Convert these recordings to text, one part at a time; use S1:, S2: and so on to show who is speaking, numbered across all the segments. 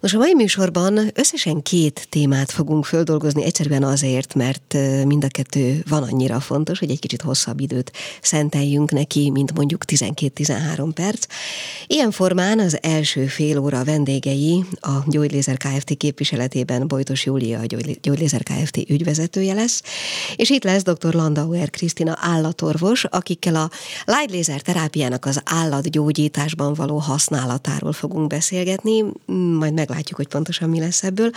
S1: Nos, a mai műsorban összesen két témát fogunk földolgozni, egyszerűen azért, mert mind a kettő van annyira fontos, hogy egy kicsit hosszabb időt szenteljünk neki, mint mondjuk 12-13 perc. Ilyen formán az első fél óra vendégei a Gyógylézer Kft. képviseletében Bojtos Júlia, a Gyógylézer Kft. ügyvezetője lesz, és itt lesz dr. Landauer Krisztina állatorvos, akikkel a light laser terápiának az állatgyógyításban való használatáról fogunk beszélgetni, majd meg meglátjuk, hogy pontosan mi lesz ebből.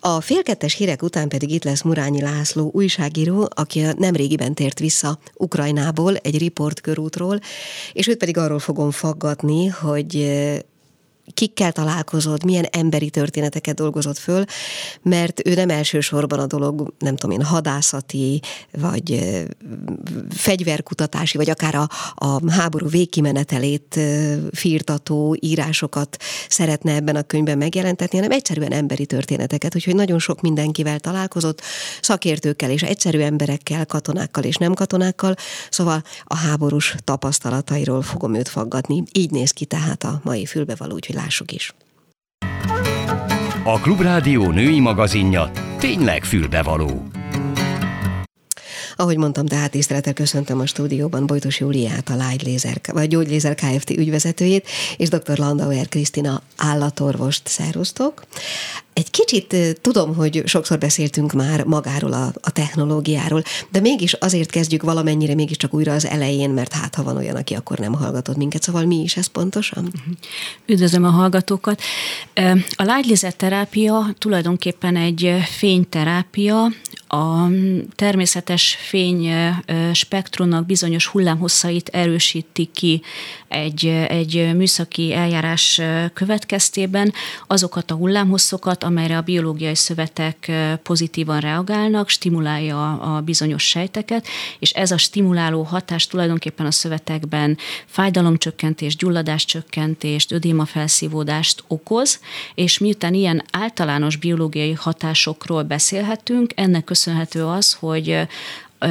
S1: A félkettes hírek után pedig itt lesz Murányi László, újságíró, aki nem régiben tért vissza Ukrajnából, egy riportkörútról, és őt pedig arról fogom faggatni, hogy kikkel találkozod, milyen emberi történeteket dolgozott föl, mert ő nem elsősorban a dolog, nem tudom én, hadászati, vagy fegyverkutatási, vagy akár a, a háború végkimenetelét firtató írásokat szeretne ebben a könyvben megjelentetni, hanem egyszerűen emberi történeteket, úgyhogy nagyon sok mindenkivel találkozott, szakértőkkel és egyszerű emberekkel, katonákkal és nem katonákkal, szóval a háborús tapasztalatairól fogom őt faggatni. Így néz ki tehát a mai fülbevaló, úgyhogy lássuk is.
S2: A Klubrádió női magazinja tényleg fülbevaló.
S1: Ahogy mondtam, tehát tisztelettel köszöntöm a stúdióban Bojtos Júliát, a Light Laser, vagy Gyógylézer Kft. ügyvezetőjét, és dr. Landauer Krisztina állatorvost. Szerusztok! Egy kicsit tudom, hogy sokszor beszéltünk már magáról a, a technológiáról, de mégis azért kezdjük valamennyire mégiscsak újra az elején, mert hát ha van olyan, aki akkor nem hallgatott minket, szóval mi is ez pontosan? Mhm.
S3: Üdvözlöm a hallgatókat. A light terápia tulajdonképpen egy fényterápia, a természetes fény spektrumnak bizonyos hullámhosszait erősíti ki egy, egy műszaki eljárás következtében azokat a hullámhosszokat, amelyre a biológiai szövetek pozitívan reagálnak, stimulálja a bizonyos sejteket, és ez a stimuláló hatás tulajdonképpen a szövetekben fájdalomcsökkentés, gyulladáscsökkentést, ödémafelszívódást okoz, és miután ilyen általános biológiai hatásokról beszélhetünk, ennek köszönhető az, hogy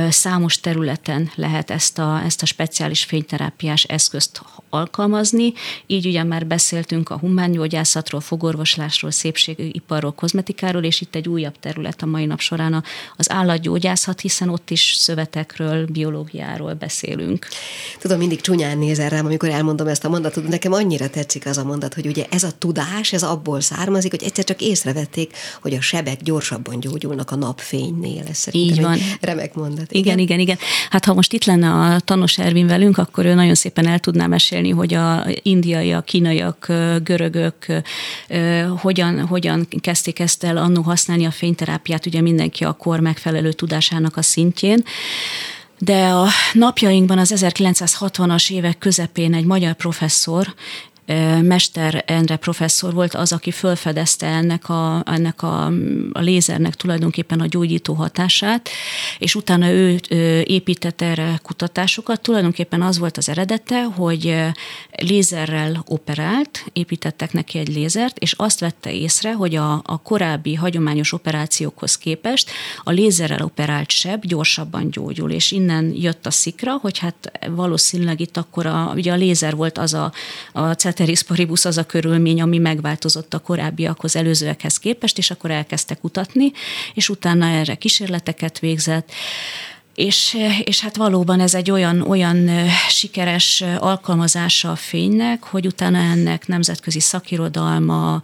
S3: számos területen lehet ezt a, ezt a speciális fényterápiás eszközt alkalmazni. Így ugye már beszéltünk a humángyógyászatról, fogorvoslásról, szépségiparról, kozmetikáról, és itt egy újabb terület a mai nap során az állatgyógyászat, hiszen ott is szövetekről, biológiáról beszélünk.
S1: Tudom, mindig csúnyán nézel rám, amikor elmondom ezt a mondatot, nekem annyira tetszik az a mondat, hogy ugye ez a tudás, ez abból származik, hogy egyszer csak észrevették, hogy a sebek gyorsabban gyógyulnak a napfénynél. Ez
S3: Így van.
S1: remek mondat
S3: mondat. Igen, igen, igen. Hát ha most itt lenne a Tanos Ervin velünk, akkor ő nagyon szépen el tudná mesélni, hogy a indiaiak, kínaiak, görögök hogyan, hogyan kezdték ezt el annó használni a fényterápiát, ugye mindenki a kor megfelelő tudásának a szintjén. De a napjainkban az 1960-as évek közepén egy magyar professzor Mester Endre professzor volt az, aki felfedezte ennek a, ennek a, a lézernek tulajdonképpen a gyógyító hatását, és utána ő épített erre kutatásokat. Tulajdonképpen az volt az eredete, hogy lézerrel operált, építettek neki egy lézert, és azt vette észre, hogy a, a korábbi hagyományos operációkhoz képest a lézerrel operált seb gyorsabban gyógyul, és innen jött a szikra, hogy hát valószínűleg itt akkor a, ugye a lézer volt az a, a ceteris paribus az a körülmény, ami megváltozott a korábbiakhoz, előzőekhez képest, és akkor elkezdtek kutatni, és utána erre kísérleteket végzett. És, és hát valóban ez egy olyan, olyan sikeres alkalmazása a fénynek, hogy utána ennek nemzetközi szakirodalma,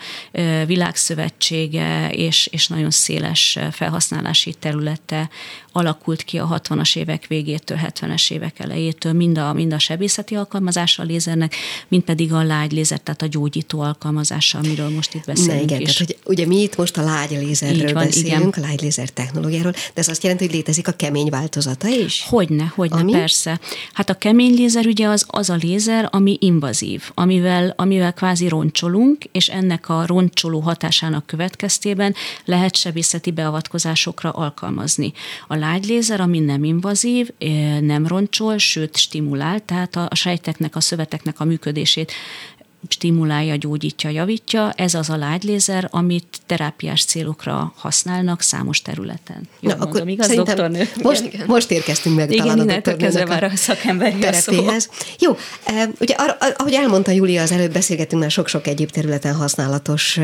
S3: világszövetsége és, és nagyon széles felhasználási területe alakult ki a 60-as évek végétől, 70-es évek elejétől, mind a, mind a sebészeti alkalmazása a lézernek, mind pedig a lágy lézer, tehát a gyógyító alkalmazása, amiről most itt beszélünk.
S1: Na igen, is. tehát hogy ugye mi itt most a lágy lézerről van, beszélünk, igen. a lágy lézer technológiáról, de ez azt jelenti, hogy létezik a kemény változata is?
S3: Hogyne, hogyne, ami? persze. Hát a kemény lézer ugye az, az a lézer, ami invazív, amivel, amivel kvázi roncsolunk, és ennek a roncsoló hatásának következtében lehet sebészeti beavatkozásokra alkalmazni. A lágy lézer, ami nem invazív, nem roncsol, sőt stimulál, tehát a sejteknek, a szöveteknek a működését stimulálja, gyógyítja, javítja. Ez az a lágylézer, amit terápiás célokra használnak számos területen.
S1: Jó, Na, mondom, akkor igaz, doktornő? Most, igen, most érkeztünk meg
S3: igen, talán a doktornőnek a, a szakemberi
S1: terepéhez. Jó, ugye ahogy elmondta Júlia, az előbb beszélgettünk már sok-sok egyéb területen használatos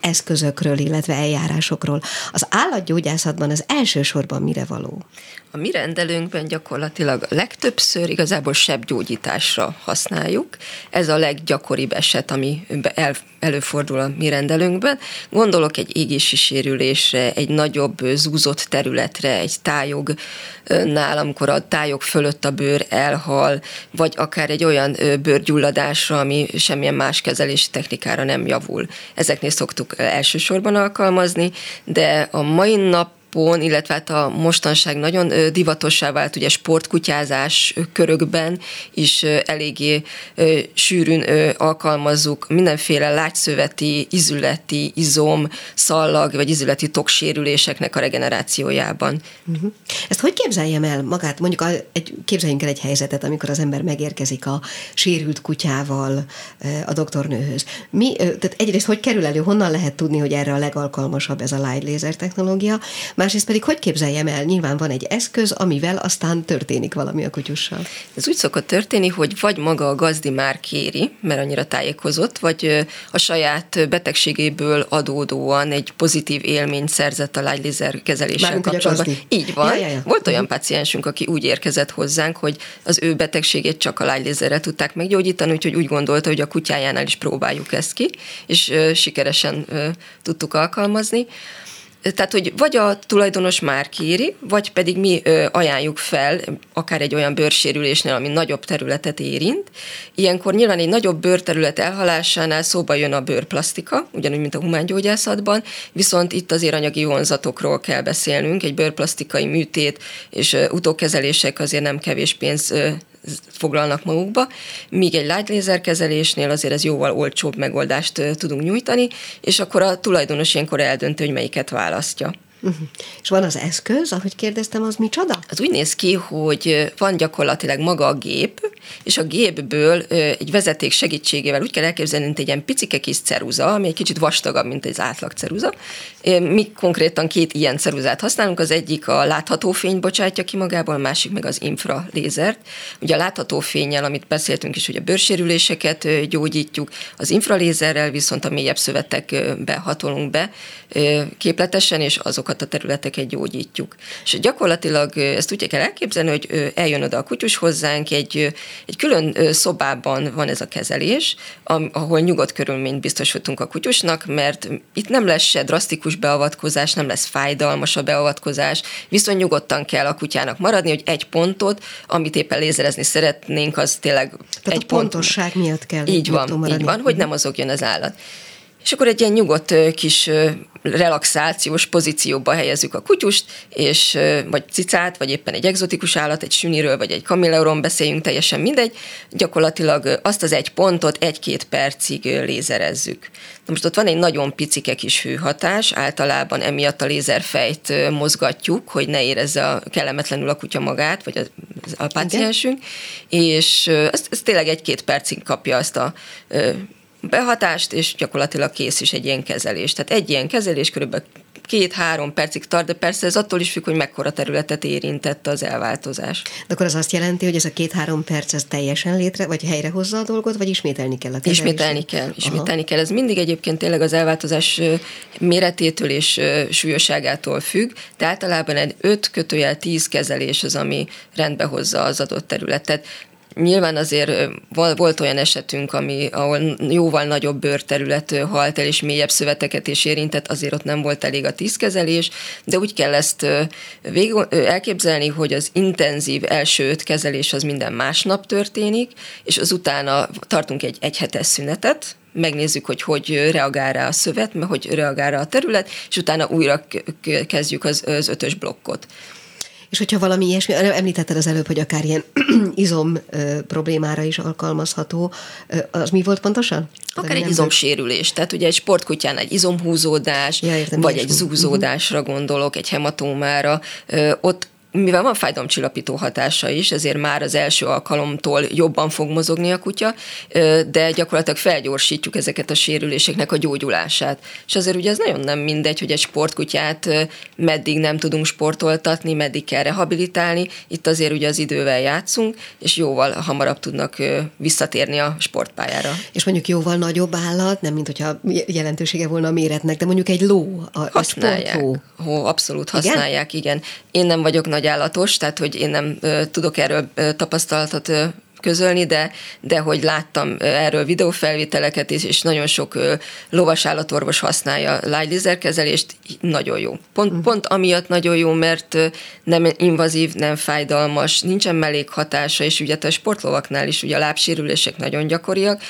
S1: eszközökről, illetve eljárásokról. Az állatgyógyászatban az elsősorban mire való?
S4: A mi rendelőnkben gyakorlatilag legtöbbször igazából sebgyógyításra használjuk. Ez a leggyakoribb eset, ami el, előfordul a mi rendelőnkben. Gondolok egy égési sérülésre, egy nagyobb zúzott területre, egy tájognál, amikor a tájog fölött a bőr elhal, vagy akár egy olyan bőrgyulladásra, ami semmilyen más kezelési technikára nem javul. Ezeknél szoktuk elsősorban alkalmazni, de a mai nap napon, illetve hát a mostanság nagyon divatossá vált ugye sportkutyázás körökben is eléggé sűrűn alkalmazzuk mindenféle lágyszöveti, izületi, izom, szallag vagy izületi toksérüléseknek a regenerációjában.
S1: Uh-huh. Ezt hogy képzeljem el magát? Mondjuk egy, képzeljünk el egy helyzetet, amikor az ember megérkezik a sérült kutyával a doktornőhöz. Mi, tehát egyrészt hogy kerül elő, honnan lehet tudni, hogy erre a legalkalmasabb ez a light laser technológia, másrészt pedig hogy képzeljem el, nyilván van egy eszköz, amivel aztán történik valami a kutyussal.
S4: Ez úgy szokott történni, hogy vagy maga a gazdi már kéri, mert annyira tájékozott, vagy a saját betegségéből adódóan egy pozitív élményt szerzett a lágylézer kezeléssel Márunk, kapcsolatban. Így van. Ja, ja, ja. Volt olyan uh-huh. paciensünk, aki úgy érkezett hozzánk, hogy az ő betegségét csak a lágylézerrel tudták meggyógyítani, úgyhogy úgy gondolta, hogy a kutyájánál is próbáljuk ezt ki, és sikeresen tudtuk alkalmazni tehát, hogy vagy a tulajdonos már kéri, vagy pedig mi ajánljuk fel, akár egy olyan bőrsérülésnél, ami nagyobb területet érint. Ilyenkor nyilván egy nagyobb bőrterület elhalásánál szóba jön a bőrplasztika, ugyanúgy, mint a humángyógyászatban, viszont itt azért anyagi vonzatokról kell beszélnünk, egy bőrplasztikai műtét és utókezelések azért nem kevés pénz foglalnak magukba, míg egy light laser kezelésnél azért ez jóval olcsóbb megoldást tudunk nyújtani, és akkor a tulajdonos ilyenkor eldönti, hogy melyiket választja.
S1: Uh-huh. És van az eszköz, ahogy kérdeztem, az micsoda?
S4: Az úgy néz ki, hogy van gyakorlatilag maga a gép, és a gépből egy vezeték segítségével úgy kell elképzelni, mint egy ilyen picike kis ceruza, ami egy kicsit vastagabb, mint egy átlag ceruza. Mi konkrétan két ilyen ceruzát használunk, az egyik a látható fény bocsátja ki magából, a másik meg az infralézert. Ugye a látható fényel, amit beszéltünk is, hogy a bőrsérüléseket gyógyítjuk, az infralézerrel viszont a mélyebb szövetekbe hatolunk be képletesen, és azokat a területeket gyógyítjuk. És gyakorlatilag ezt úgy kell elképzelni, hogy eljön oda a kutyus hozzánk, egy egy külön szobában van ez a kezelés, ahol nyugodt körülményt biztosítunk a kutyusnak, mert itt nem lesz se drasztikus beavatkozás, nem lesz fájdalmas a beavatkozás, viszont nyugodtan kell a kutyának maradni, hogy egy pontot, amit éppen lézerezni szeretnénk, az tényleg
S1: Tehát
S4: egy
S1: a pontosság pont, miatt kell
S4: így van, így van, hogy nem mozogjon az állat. És akkor egy ilyen nyugodt kis relaxációs pozícióba helyezzük a kutyust, és vagy cicát, vagy éppen egy egzotikus állat, egy süniről, vagy egy kamilleuron beszéljünk, teljesen mindegy, gyakorlatilag azt az egy pontot egy-két percig lézerezzük. Na most ott van egy nagyon picike kis hőhatás, általában emiatt a lézerfejt mozgatjuk, hogy ne érezze a, kellemetlenül a kutya magát, vagy a, a páciensünk, és ez, ez tényleg egy-két percig kapja azt a behatást, és gyakorlatilag kész is egy ilyen kezelés. Tehát egy ilyen kezelés körülbelül két-három percig tart, de persze ez attól is függ, hogy mekkora területet érintett az elváltozás.
S1: De akkor az azt jelenti, hogy ez a két-három perc ez teljesen létre, vagy helyrehozza a dolgot, vagy ismételni kell a kezelést?
S4: Ismételni kell, ismételni Aha. kell. Ez mindig egyébként tényleg az elváltozás méretétől és súlyosságától függ, de általában egy 5 kötőjel 10 kezelés az, ami rendbe hozza az adott területet. Nyilván azért volt olyan esetünk, ami, ahol jóval nagyobb bőrterület halt el, és mélyebb szöveteket is érintett, azért ott nem volt elég a tízkezelés, de úgy kell ezt vég, elképzelni, hogy az intenzív első öt kezelés az minden másnap történik, és az utána tartunk egy egyhetes szünetet, megnézzük, hogy hogy reagál rá a szövet, hogy reagál rá a terület, és utána újra kezdjük az, az ötös blokkot.
S1: És hogyha valami ilyesmi, említetted az előbb, hogy akár ilyen izom problémára is alkalmazható, az mi volt pontosan?
S4: Akár egy izomsérülés, tehát ugye egy sportkutyán egy izomhúzódás, ja, értem, vagy egy zúzódásra uh-huh. gondolok, egy hematómára, ott mivel van fájdalomcsillapító hatása is, ezért már az első alkalomtól jobban fog mozogni a kutya, de gyakorlatilag felgyorsítjuk ezeket a sérüléseknek a gyógyulását. És azért ugye ez nagyon nem mindegy, hogy egy sportkutyát meddig nem tudunk sportoltatni, meddig kell rehabilitálni. Itt azért ugye az idővel játszunk, és jóval hamarabb tudnak visszatérni a sportpályára.
S1: És mondjuk jóval nagyobb állat, nem mint hogyha jelentősége volna a méretnek, de mondjuk egy ló, a,
S4: használják. a Hó, abszolút használják, igen? igen. Én nem vagyok nagy állatos, tehát hogy én nem tudok erről tapasztalatot közölni, de, de hogy láttam erről videófelvételeket is, és nagyon sok lovas állatorvos használja lágy kezelést, nagyon jó. Pont, uh-huh. pont amiatt nagyon jó, mert nem invazív, nem fájdalmas, nincsen mellékhatása, és ugye a sportlovaknál is ugye a lábsérülések nagyon gyakoriak,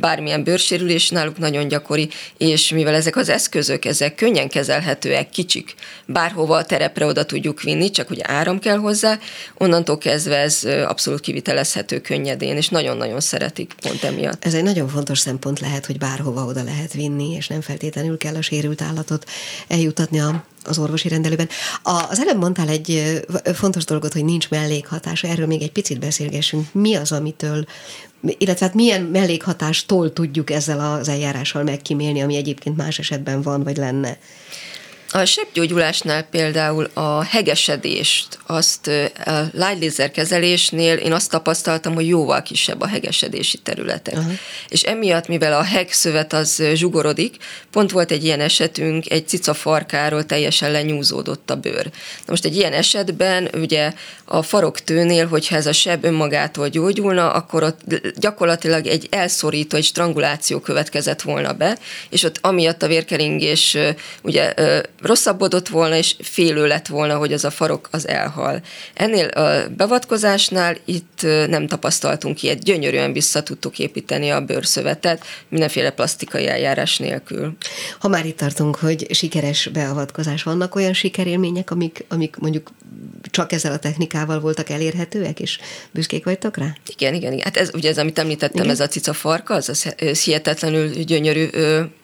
S4: bármilyen bőrsérülés náluk nagyon gyakori, és mivel ezek az eszközök, ezek könnyen kezelhetőek, kicsik, bárhova a terepre oda tudjuk vinni, csak ugye áram kell hozzá, onnantól kezdve ez abszolút kivitelezhető könnyedén, és nagyon-nagyon szeretik pont emiatt.
S1: Ez egy nagyon fontos szempont lehet, hogy bárhova oda lehet vinni, és nem feltétlenül kell a sérült állatot eljutatni a az orvosi rendelőben. Az előbb mondtál egy fontos dolgot, hogy nincs mellékhatás, erről még egy picit beszélgessünk. Mi az, amitől, illetve hát milyen mellékhatástól tudjuk ezzel az eljárással megkímélni, ami egyébként más esetben van, vagy lenne?
S4: A sebgyógyulásnál például a hegesedést, azt a lágylézer kezelésnél én azt tapasztaltam, hogy jóval kisebb a hegesedési területek. Uh-huh. És emiatt, mivel a hegszövet az zsugorodik, pont volt egy ilyen esetünk, egy cica farkáról teljesen lenyúzódott a bőr. Na most egy ilyen esetben ugye a faroktőnél, hogyha ez a seb önmagától gyógyulna, akkor ott gyakorlatilag egy elszorító, egy stranguláció következett volna be, és ott amiatt a vérkeringés ugye rosszabbodott volna, és félő lett volna, hogy az a farok az elhal. Ennél a beavatkozásnál itt nem tapasztaltunk ilyet, gyönyörűen vissza tudtuk építeni a bőrszövetet, mindenféle plastikai eljárás nélkül.
S1: Ha már itt tartunk, hogy sikeres beavatkozás, vannak olyan sikerélmények, amik, amik mondjuk csak ezzel a technikával voltak elérhetőek, és büszkék vagytok rá?
S4: Igen, igen, igen. Hát ez ugye ez, amit említettem, igen? ez a cica farka, az, az, az hihetetlenül gyönyörű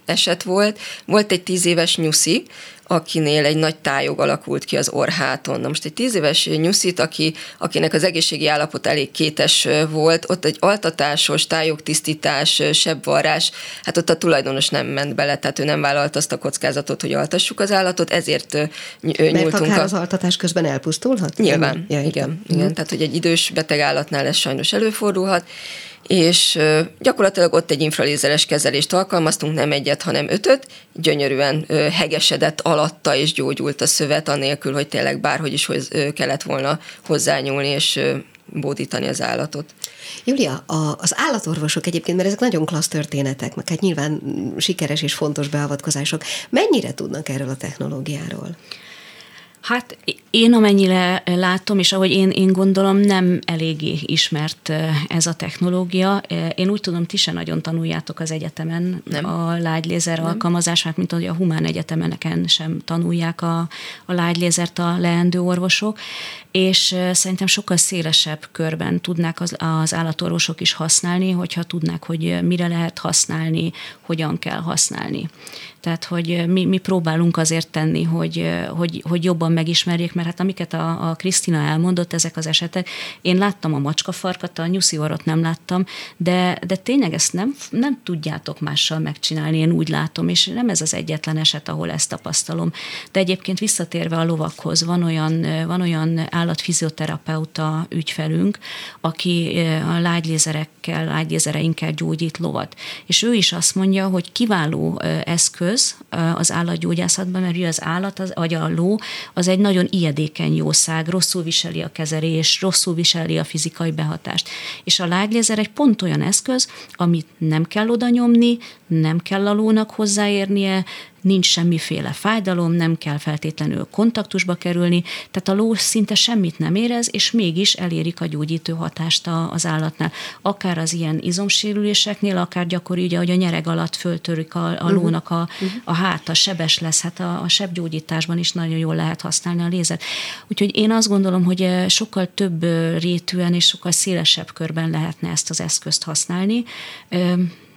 S4: eset volt. Volt egy tíz éves nyuszi, akinél egy nagy tájog alakult ki az orháton. Na most egy tíz éves nyuszit, aki, akinek az egészségi állapot elég kétes volt, ott egy altatásos, tájogtisztítás, sebvarrás, hát ott a tulajdonos nem ment bele, tehát ő nem vállalt azt a kockázatot, hogy altassuk az állatot, ezért
S1: nyúltunk. Mert akár a... az altatás közben elpusztulhat?
S4: Nyilván, ja, igen, igen. Mm. Tehát, hogy egy idős beteg állatnál ez sajnos előfordulhat, és gyakorlatilag ott egy infralézeres kezelést alkalmaztunk, nem egyet, hanem ötöt, gyönyörűen hegesedett alatta és gyógyult a szövet, anélkül, hogy tényleg bárhogy is kellett volna hozzányúlni és bódítani az állatot.
S1: Julia, a, az állatorvosok egyébként, mert ezek nagyon klassz történetek, meg hát nyilván sikeres és fontos beavatkozások, mennyire tudnak erről a technológiáról?
S3: Hát én amennyire látom, és ahogy én, én gondolom, nem eléggé ismert ez a technológia. Én úgy tudom, ti se nagyon tanuljátok az egyetemen nem. a lágylézer alkalmazását, mint ahogy a humán egyetemeneken sem tanulják a, a lágylézert a leendő orvosok, és szerintem sokkal szélesebb körben tudnák az, az állatorvosok is használni, hogyha tudnák, hogy mire lehet használni, hogyan kell használni. Tehát, hogy mi, mi próbálunk azért tenni, hogy, hogy, hogy jobban megismerjék, mert hát amiket a, a Krisztina elmondott, ezek az esetek, én láttam a macskafarkat, a nyuszi orrot nem láttam, de, de tényleg ezt nem, nem tudjátok mással megcsinálni, én úgy látom, és nem ez az egyetlen eset, ahol ezt tapasztalom. De egyébként visszatérve a lovakhoz, van olyan, van olyan állatfizioterapeuta ügyfelünk, aki a lágylézerekkel, lágylézereinkkel gyógyít lovat. És ő is azt mondja, hogy kiváló eszköz az állatgyógyászatban, mert az állat, az, vagy a ló, az egy nagyon ijedékeny jószág, rosszul viseli a kezelés, rosszul viseli a fizikai behatást. És a lágylézer egy pont olyan eszköz, amit nem kell oda nyomni, nem kell a lónak hozzáérnie, nincs semmiféle fájdalom, nem kell feltétlenül kontaktusba kerülni, tehát a ló szinte semmit nem érez, és mégis elérik a gyógyító hatást az állatnál. Akár az ilyen izomsérüléseknél, akár gyakori, ugye, hogy a nyereg alatt föltörik a, a mhm. lónak a, mhm. a háta, sebes lesz, hát a, a sebgyógyításban is nagyon jól lehet használni a lézert. Úgyhogy én azt gondolom, hogy eh, sokkal több eh, rétűen és sokkal szélesebb körben lehetne ezt az eszközt használni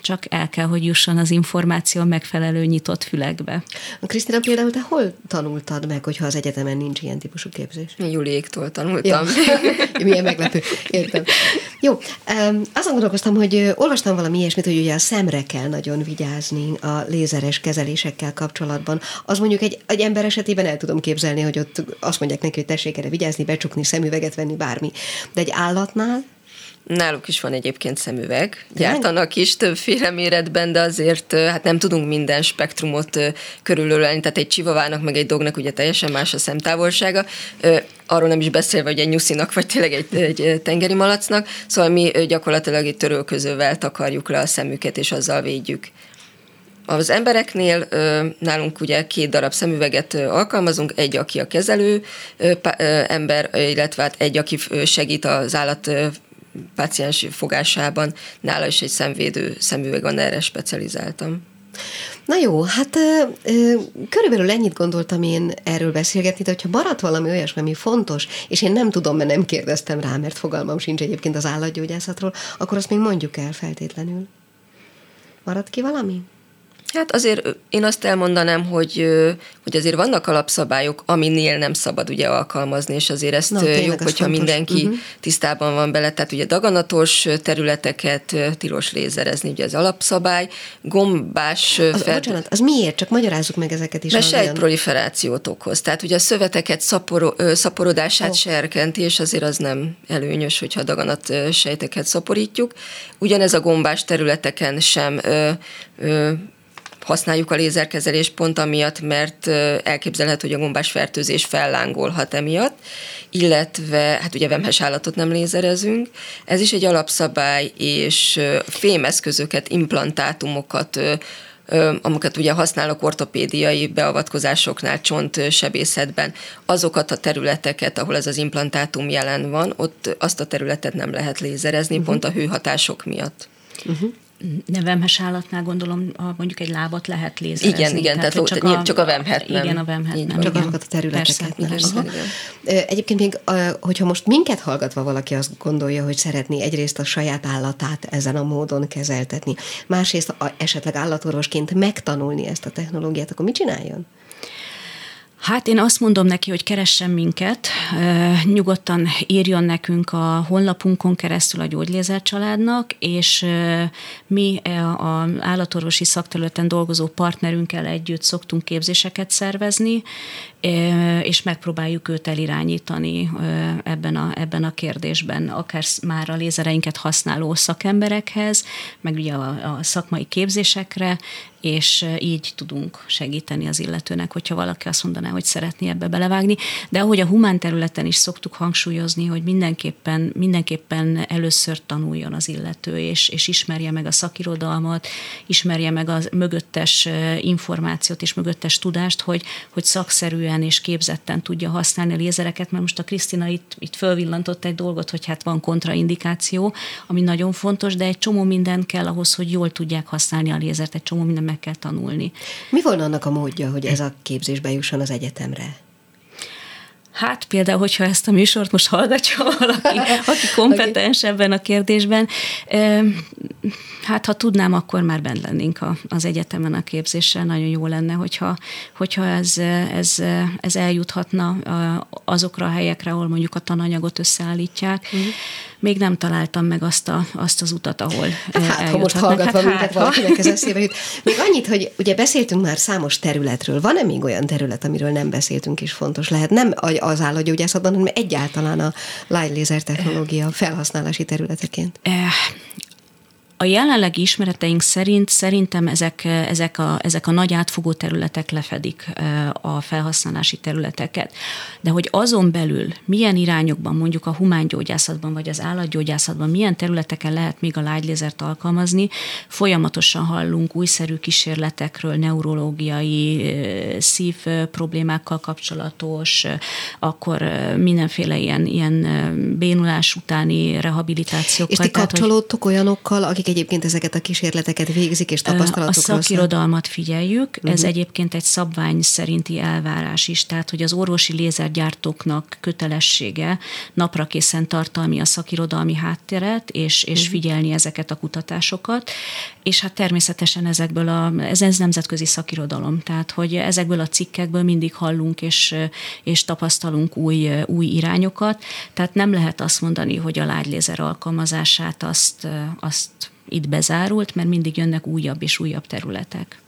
S3: csak el kell, hogy jusson az információ megfelelő nyitott fülekbe.
S1: A Krisztina például te hol tanultad meg, hogyha az egyetemen nincs ilyen típusú képzés?
S4: Juliéktól tanultam.
S1: Ja. Milyen meglepő. Értem. Jó, azon gondolkoztam, hogy olvastam valami ilyesmit, hogy ugye a szemre kell nagyon vigyázni a lézeres kezelésekkel kapcsolatban. Az mondjuk egy, egy ember esetében el tudom képzelni, hogy ott azt mondják neki, hogy tessék erre vigyázni, becsukni, szemüveget venni, bármi. De egy állatnál
S4: Náluk is van egyébként szemüveg, gyártanak is többféle méretben, de azért hát nem tudunk minden spektrumot körülölelni, tehát egy csivavának meg egy dognak ugye teljesen más a szemtávolsága, arról nem is beszélve, hogy egy nyuszinak, vagy tényleg egy, egy tengeri malacnak, szóval mi gyakorlatilag egy törölközővel takarjuk le a szemüket, és azzal védjük. Az embereknél nálunk ugye két darab szemüveget alkalmazunk, egy, aki a kezelő ember, illetve hát egy, aki segít az állat páciens fogásában nála is egy szemvédő szemüveg van, erre specializáltam.
S1: Na jó, hát körülbelül ennyit gondoltam én erről beszélgetni, de hogyha maradt valami olyasmi, ami fontos, és én nem tudom, mert nem kérdeztem rá, mert fogalmam sincs egyébként az állatgyógyászatról, akkor azt még mondjuk el feltétlenül. Maradt ki valami?
S4: Hát azért én azt elmondanám, hogy, hogy azért vannak alapszabályok, aminél nem szabad ugye alkalmazni, és azért ezt Na, jó, hogyha fontos. mindenki uh-huh. tisztában van bele. Tehát ugye daganatos területeket tilos lézerezni, ugye az alapszabály, gombás...
S1: Az, fel... Bocsánat, az miért? Csak magyarázzuk meg ezeket is.
S4: Mert sejtproliferációt okoz. Tehát ugye a szöveteket szaporo, szaporodását oh. serkenti, és azért az nem előnyös, hogyha daganat sejteket szaporítjuk. Ugyanez a gombás területeken sem ö, ö, használjuk a lézerkezés pont amiatt, mert elképzelhető, hogy a gombás fertőzés fellángolhat emiatt, illetve hát ugye vemhes állatot nem lézerezünk. Ez is egy alapszabály, és fémeszközöket, implantátumokat amiket ugye használok ortopédiai beavatkozásoknál, csontsebészetben, azokat a területeket, ahol ez az implantátum jelen van, ott azt a területet nem lehet lézerezni, uh-huh. pont a hőhatások miatt. Uh-huh
S3: vemhes állatnál gondolom a, mondjuk egy lábat lehet lézerezni.
S4: Igen, igen, tehát, tehát csak, a,
S3: csak
S4: a vemhet
S3: nem. Igen, a vemhet
S1: nem.
S3: Csak
S1: azokat a területeket persze, nem. Egyébként még, hogyha most minket hallgatva valaki azt gondolja, hogy szeretné egyrészt a saját állatát ezen a módon kezeltetni, másrészt esetleg állatorvosként megtanulni ezt a technológiát, akkor mit csináljon?
S3: Hát én azt mondom neki, hogy keressen minket, nyugodtan írjon nekünk a honlapunkon keresztül a gyógylézer családnak, és mi e, a állatorvosi szakterületen dolgozó partnerünkkel együtt szoktunk képzéseket szervezni, és megpróbáljuk őt elirányítani ebben a, ebben a kérdésben, akár már a lézereinket használó szakemberekhez, meg ugye a, a szakmai képzésekre, és így tudunk segíteni az illetőnek, hogyha valaki azt mondaná, hogy szeretné ebbe belevágni. De ahogy a humán területen is szoktuk hangsúlyozni, hogy mindenképpen, mindenképpen először tanuljon az illető, és, és ismerje meg a szakirodalmat, ismerje meg a mögöttes információt és mögöttes tudást, hogy, hogy szakszerűen és képzetten tudja használni a lézereket, mert most a Krisztina itt, itt fölvillantott egy dolgot, hogy hát van kontraindikáció, ami nagyon fontos, de egy csomó minden kell ahhoz, hogy jól tudják használni a lézert, egy csomó minden meg kell tanulni.
S1: Mi volna annak a módja, hogy ez a képzés bejusson az egyetemre?
S3: Hát például, hogyha ezt a műsort most hallgatja valaki, aki kompetens ebben a kérdésben, hát ha tudnám, akkor már bent lennénk az egyetemen a képzéssel. Nagyon jó lenne, hogyha, hogyha ez, ez, ez eljuthatna azokra a helyekre, ahol mondjuk a tananyagot összeállítják. Uh-huh. Még nem találtam meg azt, a, azt az utat, ahol
S1: hát, ha most hallgatva hát, minket hát, valakinek ez eszébe jut. Még annyit, hogy ugye beszéltünk már számos területről. Van-e még olyan terület, amiről nem beszéltünk és fontos lehet? Nem az állatgyógyászatban, hanem egyáltalán a light laser technológia felhasználási területeként.
S3: A jelenlegi ismereteink szerint szerintem ezek, ezek, a, ezek a nagy átfogó területek lefedik a felhasználási területeket. De hogy azon belül milyen irányokban, mondjuk a humángyógyászatban vagy az állatgyógyászatban, milyen területeken lehet még a lágylézert alkalmazni, folyamatosan hallunk újszerű kísérletekről, neurológiai szív problémákkal kapcsolatos, akkor mindenféle ilyen, ilyen bénulás utáni rehabilitációkkal.
S1: És ti kapcsolódtok olyanokkal, akik egyébként ezeket a kísérleteket végzik, és tapasztalatokról
S3: A szakirodalmat figyeljük, uh-huh. ez mhm. egyébként egy szabvány szerinti elvárás is, tehát hogy az orvosi lézergyártóknak kötelessége napra készen tartalmi a szakirodalmi hátteret, és, és uh-huh. figyelni ezeket a kutatásokat, és hát természetesen ezekből a, ez, ez nemzetközi szakirodalom, tehát hogy ezekből a cikkekből mindig hallunk és, és tapasztalunk új, új irányokat, tehát nem lehet azt mondani, hogy a lágylézer alkalmazását azt, azt itt bezárult, mert mindig jönnek újabb és újabb területek.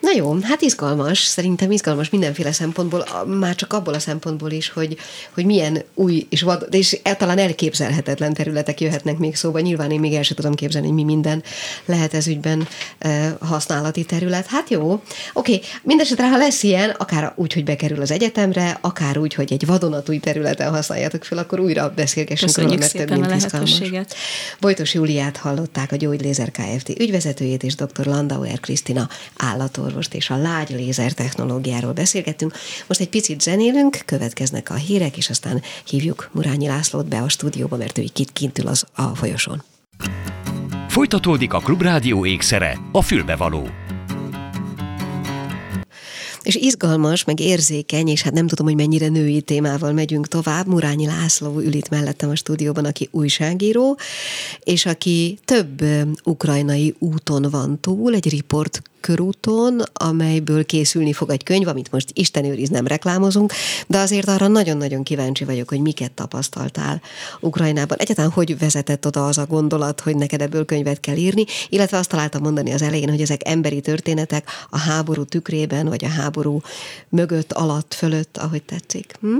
S1: Na jó, hát izgalmas, szerintem izgalmas mindenféle szempontból, már csak abból a szempontból is, hogy, hogy milyen új és vad, és talán elképzelhetetlen területek jöhetnek még szóba. Nyilván én még el sem tudom képzelni, hogy mi minden lehet ez ügyben e, használati terület. Hát jó, oké, mindesetre, ha lesz ilyen, akár úgy, hogy bekerül az egyetemre, akár úgy, hogy egy vadonatúj területen használjátok fel, akkor újra beszélgessünk
S3: róla, mert több mint izgalmas.
S1: Bojtos Júliát hallották, a Gyógylézer Kft. ügyvezetőjét és dr. Landauer Krisztina állatorvost és a lágy lézer technológiáról beszélgettünk. Most egy picit zenélünk, következnek a hírek, és aztán hívjuk Murányi Lászlót be a stúdióba, mert ő itt kint ül az a folyosón.
S2: Folytatódik a Klubrádió ékszere, a fülbevaló
S1: és izgalmas, meg érzékeny, és hát nem tudom, hogy mennyire női témával megyünk tovább. Murányi László ül itt mellettem a stúdióban, aki újságíró, és aki több ukrajnai úton van túl, egy riport körúton, amelyből készülni fog egy könyv, amit most Isten őriz nem reklámozunk, de azért arra nagyon-nagyon kíváncsi vagyok, hogy miket tapasztaltál Ukrajnában. Egyáltalán hogy vezetett oda az a gondolat, hogy neked ebből könyvet kell írni, illetve azt találtam mondani az elején, hogy ezek emberi történetek a háború tükrében, vagy a háború mögött, alatt, fölött, ahogy tetszik. Hm?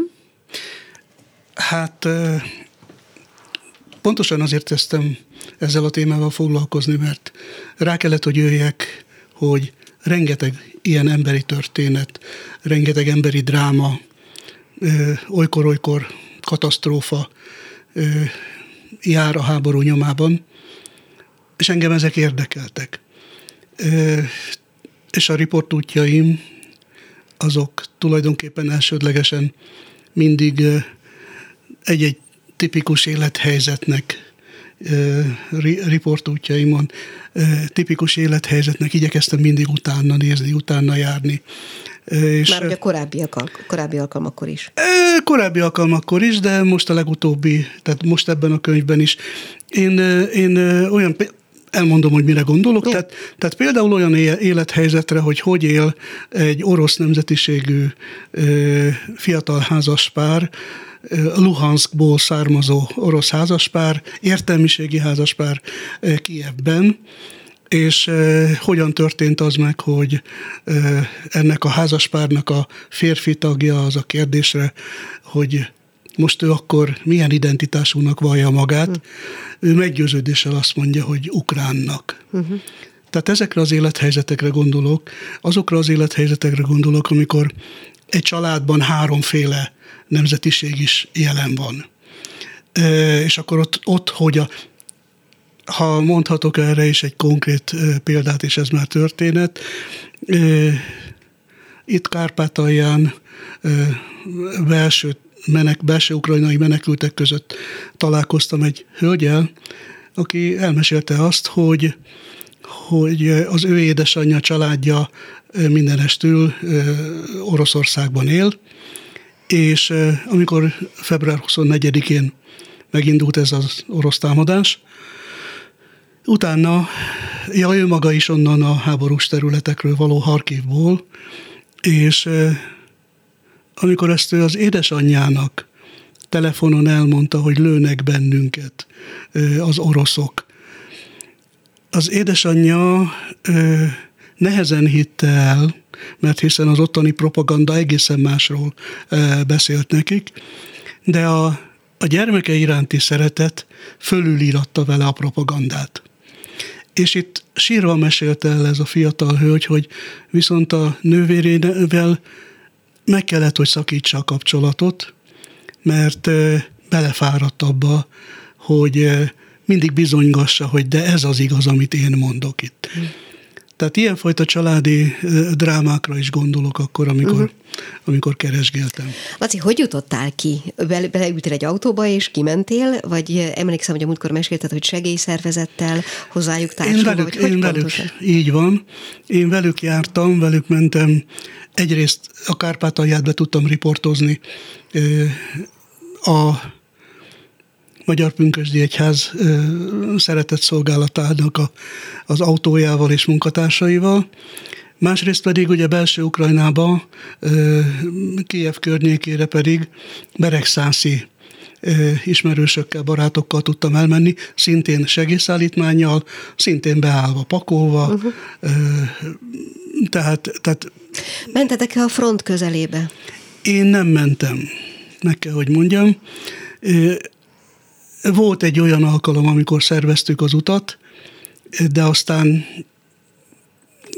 S5: Hát pontosan azért kezdtem ezzel a témával foglalkozni, mert rá kellett, hogy jöjjek hogy rengeteg ilyen emberi történet, rengeteg emberi dráma, olykor-olykor katasztrófa jár a háború nyomában, és engem ezek érdekeltek. És a riportútjaim azok tulajdonképpen elsődlegesen mindig egy-egy tipikus élethelyzetnek riportútjaimon tipikus élethelyzetnek igyekeztem mindig utána nézni, utána járni.
S1: És Már ugye korábbi, korábbi alkalmakkor is.
S5: Korábbi alkalmakkor is, de most a legutóbbi, tehát most ebben a könyvben is. Én, én olyan elmondom, hogy mire gondolok. Tehát, tehát például olyan élethelyzetre, hogy hogy él egy orosz nemzetiségű fiatal házaspár, Luhanskból származó orosz házaspár, értelmiségi házaspár Kievben, és hogyan történt az meg, hogy ennek a házaspárnak a férfi tagja az a kérdésre, hogy most ő akkor milyen identitásúnak vallja magát, uh-huh. ő meggyőződéssel azt mondja, hogy ukránnak. Uh-huh. Tehát ezekre az élethelyzetekre gondolok, azokra az élethelyzetekre gondolok, amikor egy családban háromféle nemzetiség is jelen van. És akkor ott, ott hogy a, ha mondhatok erre is egy konkrét példát, és ez már történet, itt Kárpátalján belső, menek, belső ukrajnai menekültek között találkoztam egy hölgyel, aki elmesélte azt, hogy, hogy az ő édesanyja családja mindenestül Oroszországban él, és amikor február 24-én megindult ez az orosz támadás, utána, ja, ő maga is onnan a háborús területekről való Harkivból, és amikor ezt az édesanyjának telefonon elmondta, hogy lőnek bennünket az oroszok, az édesanyja nehezen hitte el, mert hiszen az ottani propaganda egészen másról eh, beszélt nekik, de a, a gyermeke iránti szeretet fölülíratta vele a propagandát. És itt sírva mesélte el ez a fiatal hölgy, hogy viszont a nővérével meg kellett, hogy szakítsa a kapcsolatot, mert eh, belefáradt abba, hogy eh, mindig bizonygassa, hogy de ez az igaz, amit én mondok itt. Mm. Tehát ilyenfajta családi drámákra is gondolok akkor, amikor, uh-huh. amikor keresgéltem.
S1: Laci, hogy jutottál ki? Be, beleültél egy autóba és kimentél, vagy emlékszem, hogy a múltkor mesélted, hogy segélyszervezettel hozzájuk társulva,
S5: én velük,
S1: vagy
S5: én velük, így van. Én velük jártam, velük mentem. Egyrészt a Kárpátalját be tudtam riportozni a Magyar Pünkösdi Egyház szeretett szolgálatának a, az autójával és munkatársaival. Másrészt pedig ugye belső Ukrajnába, Kiev környékére pedig Beregszászi ismerősökkel, barátokkal tudtam elmenni, szintén segélyszállítmányjal, szintén beállva, pakolva. Uh-huh. Tehát, tehát...
S1: Mentetek-e a front közelébe?
S5: Én nem mentem, meg kell, hogy mondjam. Volt egy olyan alkalom, amikor szerveztük az utat, de aztán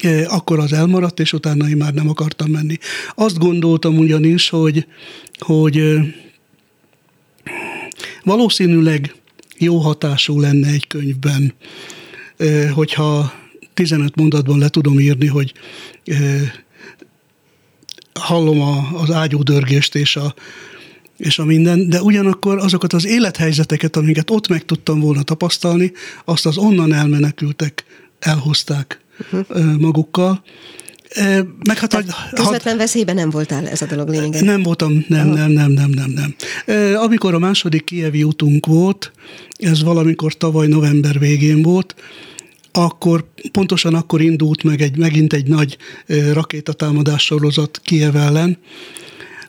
S5: e, akkor az elmaradt, és utána én már nem akartam menni. Azt gondoltam ugyanis, hogy, hogy e, valószínűleg jó hatású lenne egy könyvben, e, hogyha 15 mondatban le tudom írni, hogy hallom az ágyúdörgést és a, és a minden, de ugyanakkor azokat az élethelyzeteket, amiket ott meg tudtam volna tapasztalni, azt az onnan elmenekültek, elhozták uh-huh. magukkal.
S1: Meg hát, közvetlen had, veszélyben nem voltál ez a dolog lényege?
S5: Nem voltam, nem, nem, nem, nem, nem, nem. Amikor a második kievi utunk volt, ez valamikor tavaly november végén volt, akkor pontosan akkor indult meg egy, megint egy nagy rakétatámadás sorozat Kiev ellen,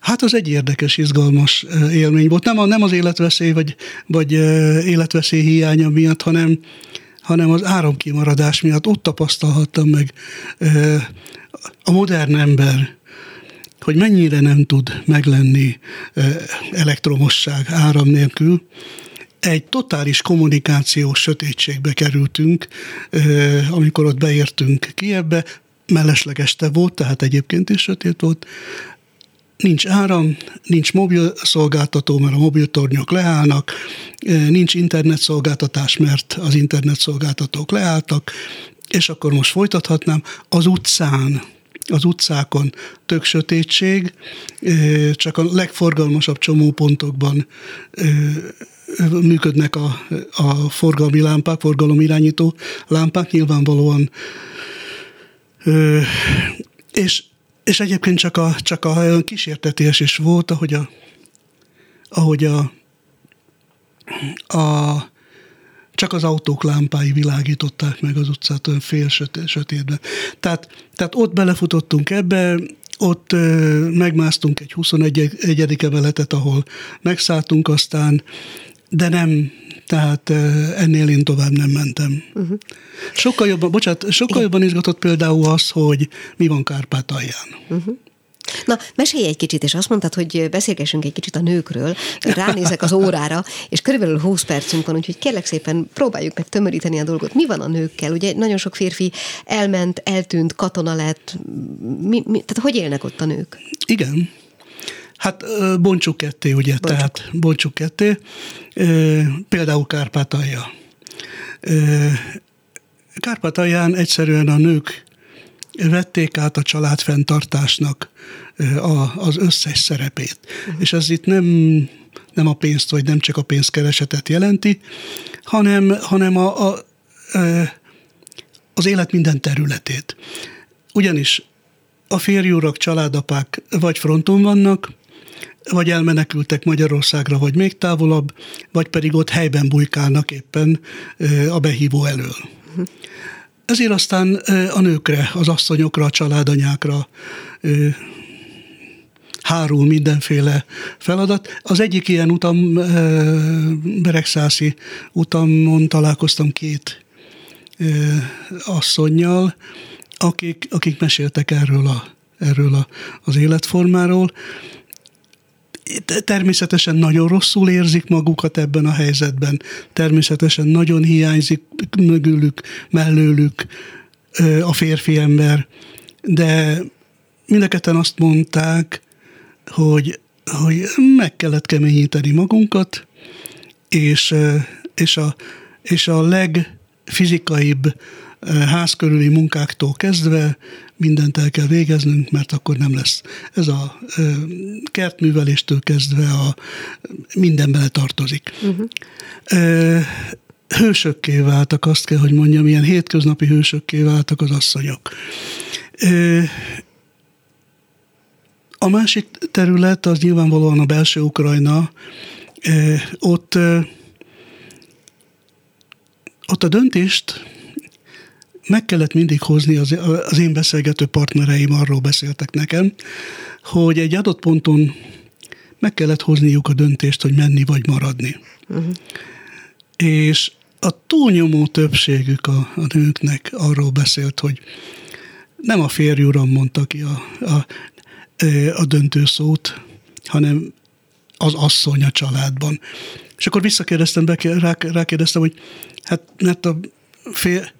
S5: Hát az egy érdekes, izgalmas élmény volt. Nem, a, nem az életveszély, vagy, vagy életveszély hiánya miatt, hanem, hanem az áramkimaradás miatt ott tapasztalhattam meg a modern ember, hogy mennyire nem tud meglenni elektromosság áram nélkül. Egy totális kommunikációs sötétségbe kerültünk, amikor ott beértünk Kievbe, mellesleg este volt, tehát egyébként is sötét volt, nincs áram, nincs mobil szolgáltató, mert a mobiltornyok leállnak, nincs internetszolgáltatás, mert az internetszolgáltatók leálltak, és akkor most folytathatnám, az utcán, az utcákon tök sötétség, csak a legforgalmasabb csomópontokban működnek a, a forgalmi lámpák, forgalomirányító lámpák nyilvánvalóan. És és egyébként csak a, csak a kísértetés is volt, ahogy a, ahogy a, a csak az autók lámpái világították meg az utcát olyan fél sötét, sötétben. Tehát, tehát ott belefutottunk ebbe, ott ö, megmásztunk egy 21. emeletet, ahol megszálltunk aztán, de nem, tehát ennél én tovább nem mentem. Uh-huh. Sokkal jobban, bocsánat, sokkal jobban izgatott például az, hogy mi van Kárpátalján. Uh-huh.
S1: Na, mesélj egy kicsit, és azt mondtad, hogy beszélgessünk egy kicsit a nőkről. Ránézek az órára, és körülbelül 20 percünk van, úgyhogy kérlek szépen próbáljuk meg tömöríteni a dolgot. Mi van a nőkkel? Ugye nagyon sok férfi elment, eltűnt, katona lett. Mi, mi, tehát hogy élnek ott a nők?
S5: Igen. Hát bontsuk ketté, ugye, bontsuk. tehát bontsuk ketté. Például Kárpátalja. Kárpátalján egyszerűen a nők vették át a családfenntartásnak az összes szerepét. Uh-huh. És ez itt nem, nem a pénzt, vagy nem csak a pénzkeresetet jelenti, hanem, hanem a, a, az élet minden területét. Ugyanis a férjurak, családapák vagy fronton vannak, vagy elmenekültek Magyarországra, vagy még távolabb, vagy pedig ott helyben bujkálnak éppen a behívó elől. Ezért aztán a nőkre, az asszonyokra, a családanyákra hárul mindenféle feladat. Az egyik ilyen utam, Beregszászi utamon találkoztam két asszonynal, akik, akik meséltek erről, a, erről a, az életformáról, természetesen nagyon rosszul érzik magukat ebben a helyzetben, természetesen nagyon hiányzik mögülük, mellőlük a férfi ember, de mindeketen azt mondták, hogy, hogy meg kellett keményíteni magunkat, és, és, a, és a legfizikaibb ház körüli munkáktól kezdve mindent el kell végeznünk, mert akkor nem lesz. Ez a kertműveléstől kezdve a minden bele tartozik. Uh-huh. Hősökké váltak, azt kell, hogy mondjam, ilyen hétköznapi hősökké váltak az asszonyok. A másik terület az nyilvánvalóan a belső Ukrajna. Ott, ott a döntést meg kellett mindig hozni, az, az én beszélgető partnereim arról beszéltek nekem, hogy egy adott ponton meg kellett hozniuk a döntést, hogy menni vagy maradni. Uh-huh. És a túlnyomó többségük a, a nőknek arról beszélt, hogy nem a férj uram mondta ki a, a, a döntő szót, hanem az asszony a családban. És akkor visszakérdeztem, rá, rákérdeztem, hogy hát mert a fél,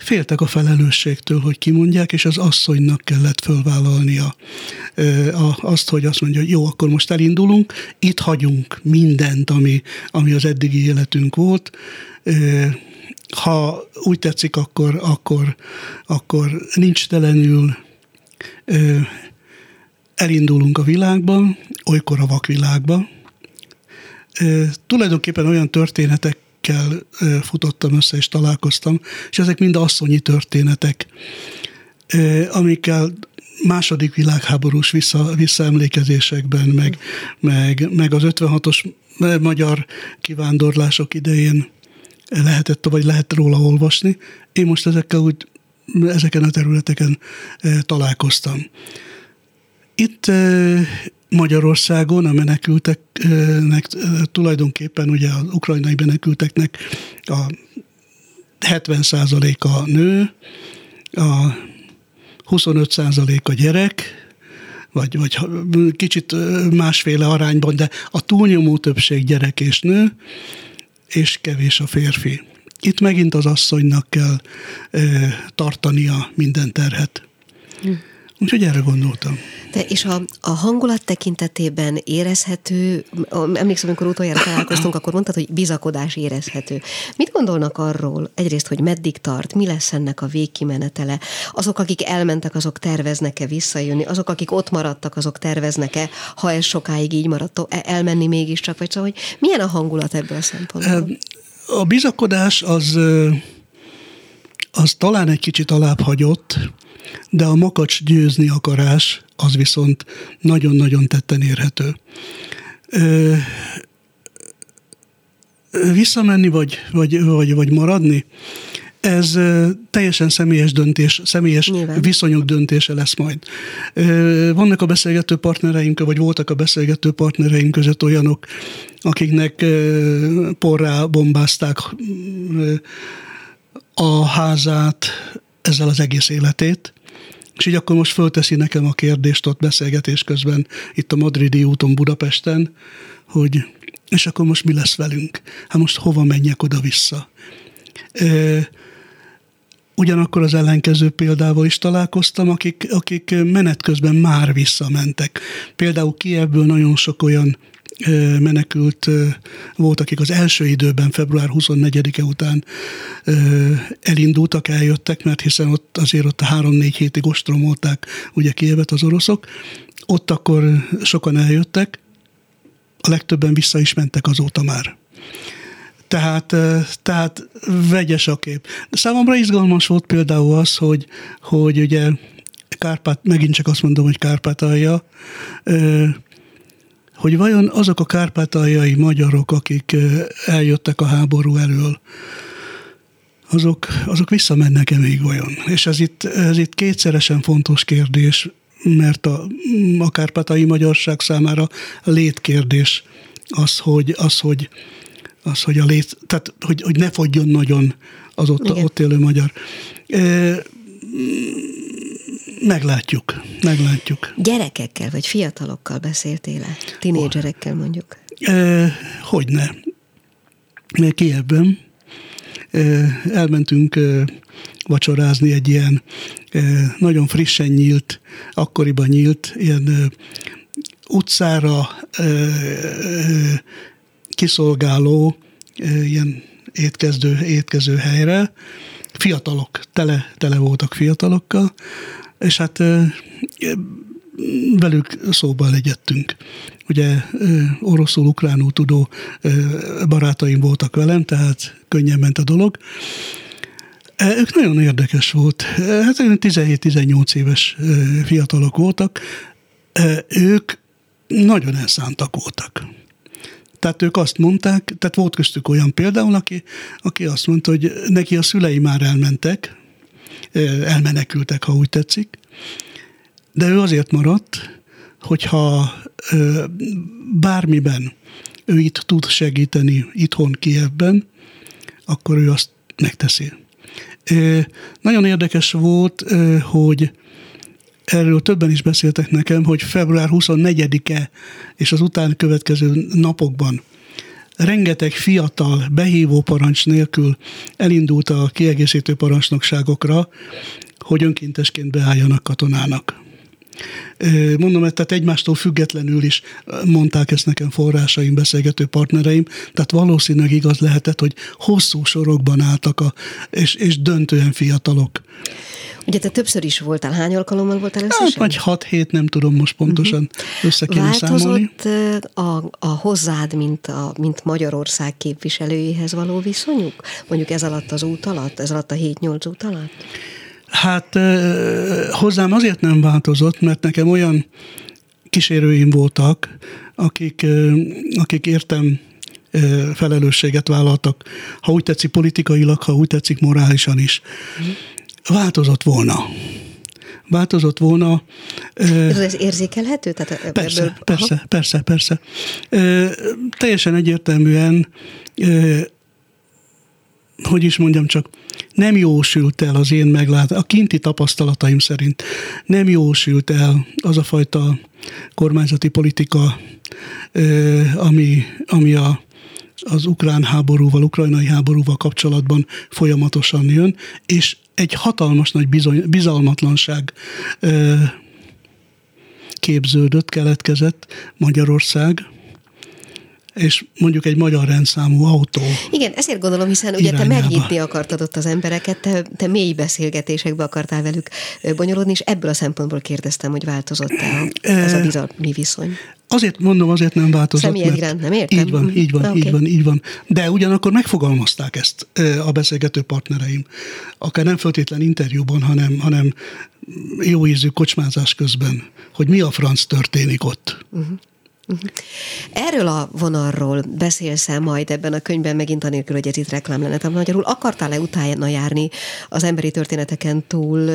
S5: féltek a felelősségtől, hogy kimondják, és az asszonynak kellett fölvállalnia azt, hogy azt mondja, hogy jó, akkor most elindulunk, itt hagyunk mindent, ami, ami az eddigi életünk volt, ha úgy tetszik, akkor, akkor, akkor nincs telenül elindulunk a világba, olykor a vakvilágba. Tulajdonképpen olyan történetek akikkel futottam össze és találkoztam, és ezek mind asszonyi történetek, amikkel második világháborús vissza, visszaemlékezésekben, meg, meg, meg az 56-os magyar kivándorlások idején lehetett, vagy lehet róla olvasni. Én most ezekkel úgy, ezeken a területeken találkoztam. Itt Magyarországon a menekülteknek tulajdonképpen ugye az ukrajnai menekülteknek a 70%-a nő, a 25% a gyerek, vagy, vagy kicsit másféle arányban, de a túlnyomó többség gyerek és nő, és kevés a férfi. Itt megint az asszonynak kell tartania minden terhet. Úgyhogy erre gondoltam.
S1: De és a, a hangulat tekintetében érezhető, emlékszem, amikor utoljára találkoztunk, akkor mondtad, hogy bizakodás érezhető. Mit gondolnak arról egyrészt, hogy meddig tart, mi lesz ennek a végkimenetele? Azok, akik elmentek, azok terveznek-e visszajönni? Azok, akik ott maradtak, azok terveznek-e, ha ez sokáig így maradt, e, elmenni mégiscsak? Vagy szóval, hogy milyen a hangulat ebből a szempontból?
S5: A bizakodás az, az talán egy kicsit alább hagyott, de a makacs győzni akarás az viszont nagyon-nagyon tetten érhető. Ö, visszamenni vagy, vagy, vagy, vagy maradni, ez teljesen személyes döntés, személyes Nyilván. viszonyok döntése lesz majd. Vannak a beszélgető partnereink, vagy voltak a beszélgető partnereink között olyanok, akiknek porrá bombázták a házát, ezzel az egész életét, és így akkor most fölteszi nekem a kérdést ott beszélgetés közben itt a Madridi úton Budapesten, hogy és akkor most mi lesz velünk? Hát most hova menjek oda-vissza? Ugyanakkor az ellenkező példával is találkoztam, akik, akik menet közben már visszamentek. Például Kievből nagyon sok olyan menekült volt, akik az első időben, február 24-e után elindultak, eljöttek, mert hiszen ott azért ott a három-négy hétig ostromolták ugye Kievet az oroszok. Ott akkor sokan eljöttek, a legtöbben vissza is mentek azóta már. Tehát, tehát vegyes a kép. De számomra izgalmas volt például az, hogy, hogy ugye Kárpát, megint csak azt mondom, hogy Kárpátalja, hogy vajon azok a kárpátaljai magyarok, akik eljöttek a háború elől, azok, azok visszamennek-e még vajon? És ez itt, ez itt kétszeresen fontos kérdés, mert a, a kárpátai magyarság számára létkérdés az, hogy, az, hogy, az, hogy, a lét, tehát, hogy, hogy ne fogjon nagyon az ott, ott élő magyar. E, Meglátjuk, meglátjuk.
S1: Gyerekekkel vagy fiatalokkal beszéltél-e? Tinédzserekkel mondjuk?
S5: E, hogyne. Kievben elmentünk vacsorázni egy ilyen nagyon frissen nyílt, akkoriban nyílt, ilyen utcára kiszolgáló ilyen étkezdő, étkező helyre, fiatalok, tele, tele voltak fiatalokkal, és hát velük szóba legyettünk. Ugye oroszul, ukránul tudó barátaim voltak velem, tehát könnyen ment a dolog. Ők nagyon érdekes volt. Hát 17-18 éves fiatalok voltak. Ők nagyon elszántak voltak. Tehát ők azt mondták, tehát volt köztük olyan például, aki, aki azt mondta, hogy neki a szülei már elmentek, elmenekültek, ha úgy tetszik, de ő azért maradt, hogyha bármiben ő itt tud segíteni itthon Kievben, akkor ő azt megteszi. Nagyon érdekes volt, hogy erről többen is beszéltek nekem, hogy február 24-e és az után következő napokban rengeteg fiatal behívó parancs nélkül elindult a kiegészítő parancsnokságokra, hogy önkéntesként beálljanak katonának. Mondom, tehát egymástól függetlenül is mondták ezt nekem forrásaim, beszélgető partnereim, tehát valószínűleg igaz lehetett, hogy hosszú sorokban álltak, a, és, és döntően fiatalok.
S1: Ugye te többször is voltál, hány alkalommal voltál összesen?
S5: Hát, vagy hat hét, nem tudom most pontosan uh-huh. össze kéne
S1: Változott számolni. A, a hozzád, mint, a, mint Magyarország képviselőjéhez való viszonyuk? Mondjuk ez alatt az út alatt, ez alatt a 7-8 út alatt?
S5: Hát hozzám azért nem változott, mert nekem olyan kísérőim voltak, akik, akik értem felelősséget vállaltak, ha úgy tetszik politikailag, ha úgy tetszik morálisan is. Változott volna változott volna.
S1: Ez érzékelhető? Tehát
S5: persze, ebből, persze, aha. persze, persze. Teljesen egyértelműen, hogy is mondjam csak, nem jósült el az én meglát, a kinti tapasztalataim szerint nem jósült el az a fajta kormányzati politika, ami, ami a, az ukrán háborúval, ukrajnai háborúval kapcsolatban folyamatosan jön, és egy hatalmas nagy bizony, bizalmatlanság képződött, keletkezett Magyarország, és mondjuk egy magyar rendszámú autó.
S1: Igen, ezért gondolom, hiszen ugye irányába. te megnyitni akartad ott az embereket, te, te mély beszélgetésekbe akartál velük bonyolódni, és ebből a szempontból kérdeztem, hogy változott-e ez a bizalmi viszony.
S5: Azért mondom, azért nem változott.
S1: Személyek iránt nem értem?
S5: Így van, így van, Na, így okay. van, így van. De ugyanakkor megfogalmazták ezt a beszélgető partnereim. Akár nem feltétlen interjúban, hanem, hanem jó ízű kocsmázás közben, hogy mi a franc történik ott. Uh-huh.
S1: Erről a vonalról beszélsz majd ebben a könyvben, megint anélkül, hogy ez itt reklám lenne. Tehát magyarul akartál-e utána járni az emberi történeteken túl,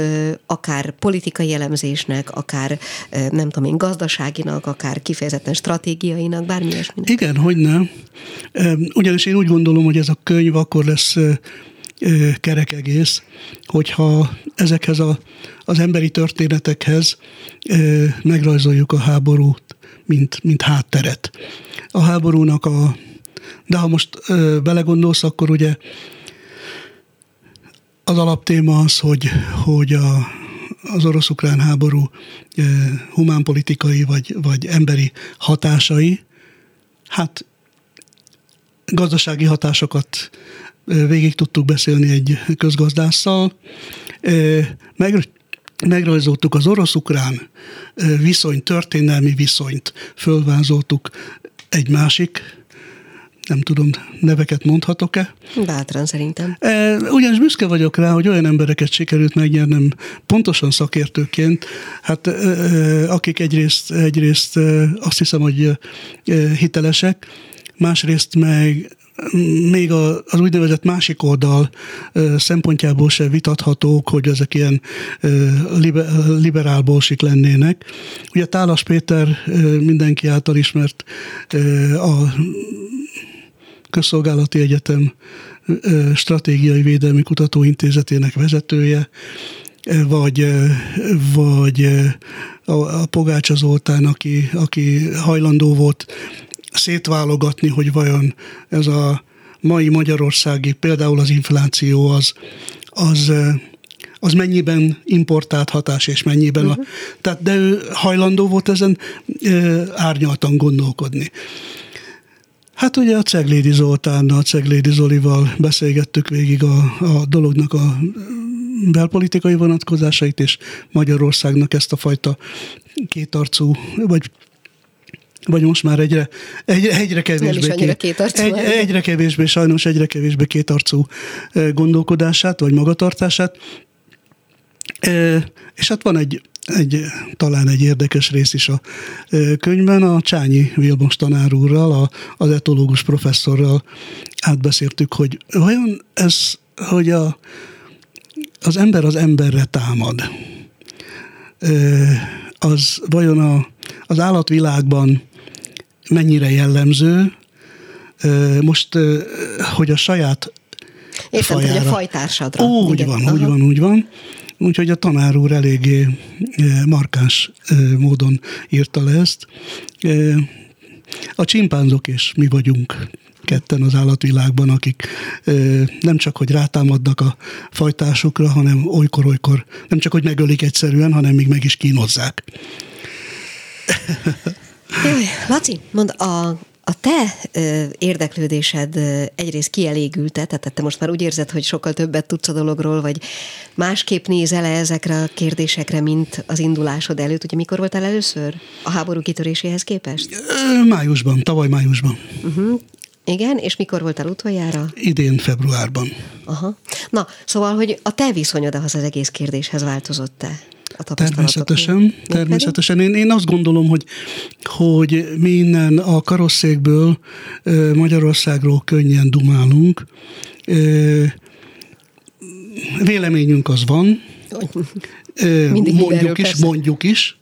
S1: akár politikai elemzésnek, akár nem tudom én, gazdaságinak, akár kifejezetten stratégiainak, bármi ilyesmi?
S5: Igen, hogy nem. Ugyanis én úgy gondolom, hogy ez a könyv akkor lesz kerek egész, hogyha ezekhez a, az emberi történetekhez megrajzoljuk a háborút mint, mint hátteret. A háborúnak a... De ha most ö, belegondolsz, akkor ugye az alaptéma az, hogy, hogy a, az orosz-ukrán háború e, humánpolitikai vagy, vagy emberi hatásai, hát gazdasági hatásokat végig tudtuk beszélni egy közgazdásszal, meg, megrajzoltuk az orosz-ukrán viszony, történelmi viszonyt, fölvázoltuk egy másik nem tudom, neveket mondhatok-e?
S1: Bátran szerintem.
S5: ugyanis büszke vagyok rá, hogy olyan embereket sikerült megnyernem pontosan szakértőként, hát akik egyrészt, egyrészt azt hiszem, hogy hitelesek, másrészt meg még az úgynevezett másik oldal szempontjából se vitathatók, hogy ezek ilyen liberál bolsik lennének. Ugye Tálas Péter mindenki által ismert a Közszolgálati Egyetem Stratégiai Védelmi Kutatóintézetének vezetője, vagy, vagy a Pogácsa Zoltán, aki, aki hajlandó volt szétválogatni, hogy vajon ez a mai magyarországi, például az infláció az, az, az mennyiben importált hatás, és mennyiben uh-huh. a... Mhm. Tehát, de ő hajlandó volt ezen árnyaltan gondolkodni. Hát ugye a Ceglédi Zoltánnal, Ceglédi Zolival beszélgettük végig a, a dolognak a belpolitikai vonatkozásait, és Magyarországnak ezt a fajta kétarcú, vagy vagy most már egyre, egyre, egyre kevésbé,
S1: két, egy,
S5: egyre kevésbé, sajnos egyre kevésbé kétarcú gondolkodását, vagy magatartását. És hát van egy, egy, talán egy érdekes rész is a könyvben, a Csányi Vilmos tanár úrral, a, az etológus professzorral átbeszéltük, hogy vajon ez, hogy a, az ember az emberre támad, az vajon a, az állatvilágban mennyire jellemző, most, hogy a saját
S1: Értem,
S5: fajára.
S1: hogy a fajtársadra.
S5: Úgy Igen. van, Aha. úgy van, úgy van. Úgyhogy a tanár úr eléggé markáns módon írta le ezt. A csimpánzok és mi vagyunk ketten az állatvilágban, akik nem csak, hogy rátámadnak a fajtásokra, hanem olykor-olykor nem csak, hogy megölik egyszerűen, hanem még meg is kínozzák.
S1: Jaj, Laci, mond, a, a te ö, érdeklődésed ö, egyrészt kielégülte, tehát te most már úgy érzed, hogy sokkal többet tudsz a dologról, vagy másképp nézel -e ezekre a kérdésekre, mint az indulásod előtt. Ugye mikor voltál először a háború kitöréséhez képest?
S5: Májusban, tavaly májusban.
S1: Uh-huh. Igen, és mikor voltál utoljára?
S5: Idén februárban.
S1: Aha. Na, szóval, hogy a te viszonyod ahhoz az egész kérdéshez változott-e?
S5: A Természetesen, természetesen. Én, én azt gondolom, hogy, hogy mi innen a karosszékből Magyarországról könnyen dumálunk. Véleményünk az van. Mindig mondjuk is, persze. mondjuk is.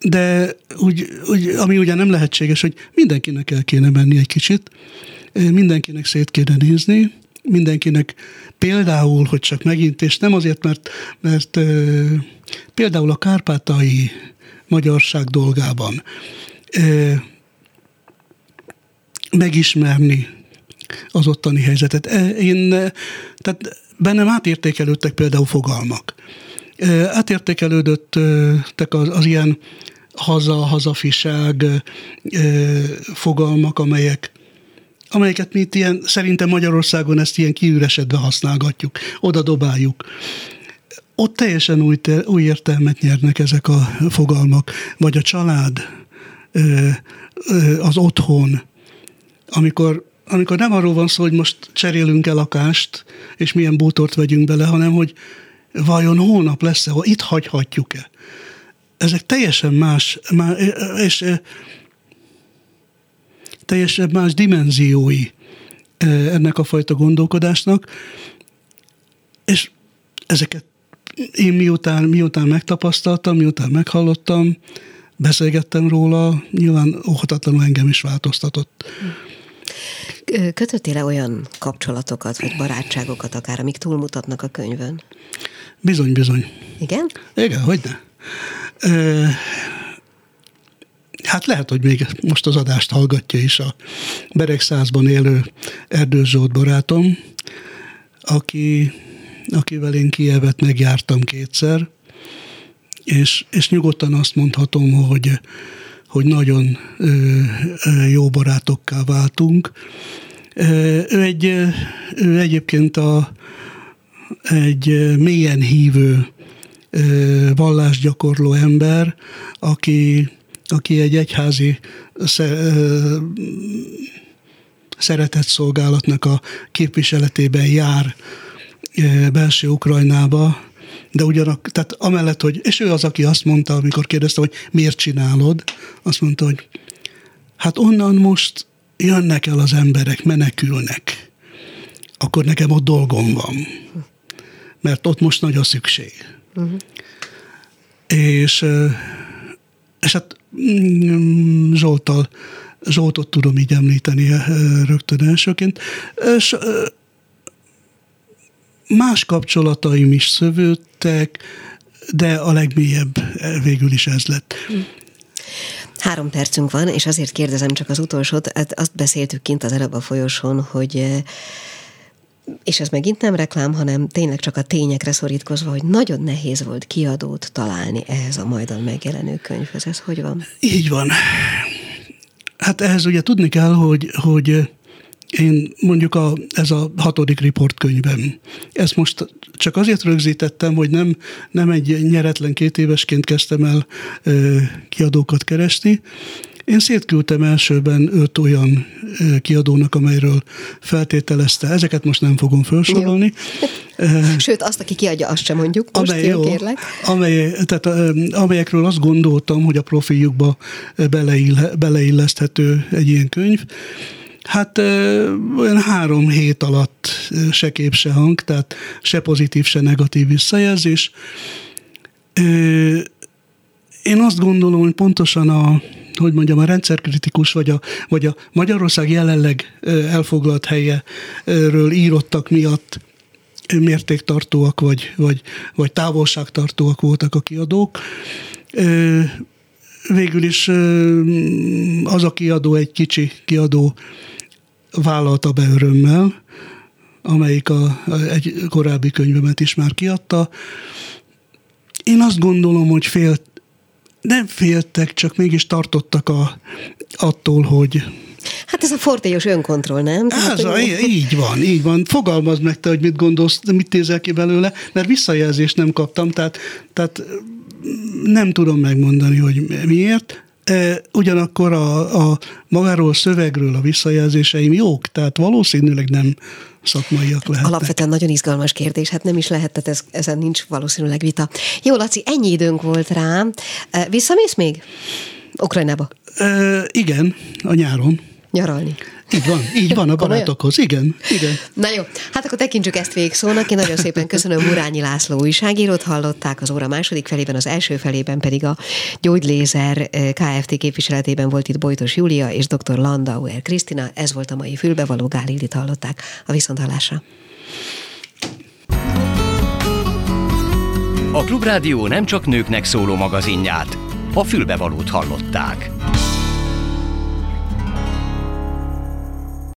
S5: De úgy, úgy, ami ugye nem lehetséges, hogy mindenkinek el kéne menni egy kicsit, mindenkinek szét kéne nézni, mindenkinek például, hogy csak megint, és nem azért, mert, mert például a kárpátai magyarság dolgában megismerni az ottani helyzetet. Én, tehát bennem átértékelődtek például fogalmak. Átértékelődöttek az, az ilyen haza, hazafiság fogalmak, amelyek amelyeket mi itt ilyen, szerintem Magyarországon ezt ilyen kiüresedve használgatjuk, oda dobáljuk. Ott teljesen új, új értelmet nyernek ezek a fogalmak, vagy a család, az otthon, amikor amikor nem arról van szó, hogy most cserélünk el lakást, és milyen bútort vegyünk bele, hanem hogy vajon holnap lesz-e, ha itt hagyhatjuk-e. Ezek teljesen más, és teljesen más dimenziói ennek a fajta gondolkodásnak, és ezeket én miután, miután megtapasztaltam, miután meghallottam, beszélgettem róla, nyilván óhatatlanul engem is változtatott.
S1: Kötöttél-e olyan kapcsolatokat, vagy barátságokat akár, amik túlmutatnak a könyvön?
S5: Bizony, bizony.
S1: Igen?
S5: Igen, hogy ne. Hát lehet, hogy még most az adást hallgatja is a Beregszázban élő Erdős Zsolt barátom, aki, akivel én Kievet megjártam kétszer, és, és nyugodtan azt mondhatom, hogy, hogy nagyon ö, ö, jó barátokká váltunk. Ő, egy, ő egyébként a, egy mélyen hívő vallásgyakorló ember, aki aki egy egyházi szeretett szolgálatnak a képviseletében jár belső Ukrajnába, de ugyanak, tehát amellett, hogy, és ő az, aki azt mondta, amikor kérdezte, hogy miért csinálod, azt mondta, hogy hát onnan most jönnek el az emberek, menekülnek, akkor nekem ott dolgom van, mert ott most nagy a szükség. Uh-huh. És, és hát Mm, Zsoltal, Zsoltot tudom így említeni rögtön elsőként. És más kapcsolataim is szövődtek, de a legmélyebb eh, végül is ez lett.
S1: Három percünk van, és azért kérdezem csak az utolsót, hát azt beszéltük kint az előbb a folyosón, hogy és ez megint nem reklám, hanem tényleg csak a tényekre szorítkozva, hogy nagyon nehéz volt kiadót találni ehhez a majdan megjelenő könyvhez. Ez hogy van?
S5: Így van. Hát ehhez ugye tudni kell, hogy, hogy én mondjuk a, ez a hatodik riportkönyvem. Ezt most csak azért rögzítettem, hogy nem, nem egy nyeretlen két évesként kezdtem el ö, kiadókat keresni. Én szétküldtem elsőben öt olyan kiadónak, amelyről feltételezte. Ezeket most nem fogom felsorolni.
S1: Sőt, azt, aki kiadja, azt sem mondjuk. Most amely, jó, kérlek.
S5: Amely, tehát, amelyekről azt gondoltam, hogy a profiljukba beleille, beleilleszthető egy ilyen könyv. Hát olyan három hét alatt se kép, se hang, tehát se pozitív, se negatív visszajelzés. Én azt gondolom, hogy pontosan a, hogy mondjam, a rendszerkritikus, vagy a, vagy a Magyarország jelenleg elfoglalt helyeről írottak miatt mértéktartóak, vagy, vagy, vagy távolságtartóak voltak a kiadók. Végül is az a kiadó, egy kicsi kiadó vállalta be örömmel, amelyik a, egy korábbi könyvemet is már kiadta. Én azt gondolom, hogy fél, nem féltek, csak mégis tartottak a, attól, hogy,
S1: Hát ez a fortélyos önkontroll, nem?
S5: Tehát, ez a, így van, így van. Fogalmazd meg te, hogy mit gondolsz, mit tézel ki belőle, mert visszajelzést nem kaptam, tehát, tehát nem tudom megmondani, hogy miért. Ugyanakkor a, a magáról a szövegről a visszajelzéseim jók, tehát valószínűleg nem szakmaiak lehetnek.
S1: Alapvetően nagyon izgalmas kérdés, hát nem is lehet, tehát ez, ezen nincs valószínűleg vita. Jó, Laci, ennyi időnk volt rá. Visszamész még Ukrajnába?
S5: E, igen, a nyáron.
S1: Nyaralni.
S5: Így van, így van a barátokhoz, igen, igen.
S1: Na jó, hát akkor tekintsük ezt végszónak. Én nagyon szépen köszönöm Murányi László újságírót, hallották az óra második felében, az első felében pedig a Gyógylézer eh, Kft. képviseletében volt itt Bojtos Júlia és dr. Landauer Krisztina. Ez volt a mai fülbevaló Gálildit hallották a viszonthallásra.
S2: A Klubrádió nem csak nőknek szóló magazinját, a fülbevalót hallották.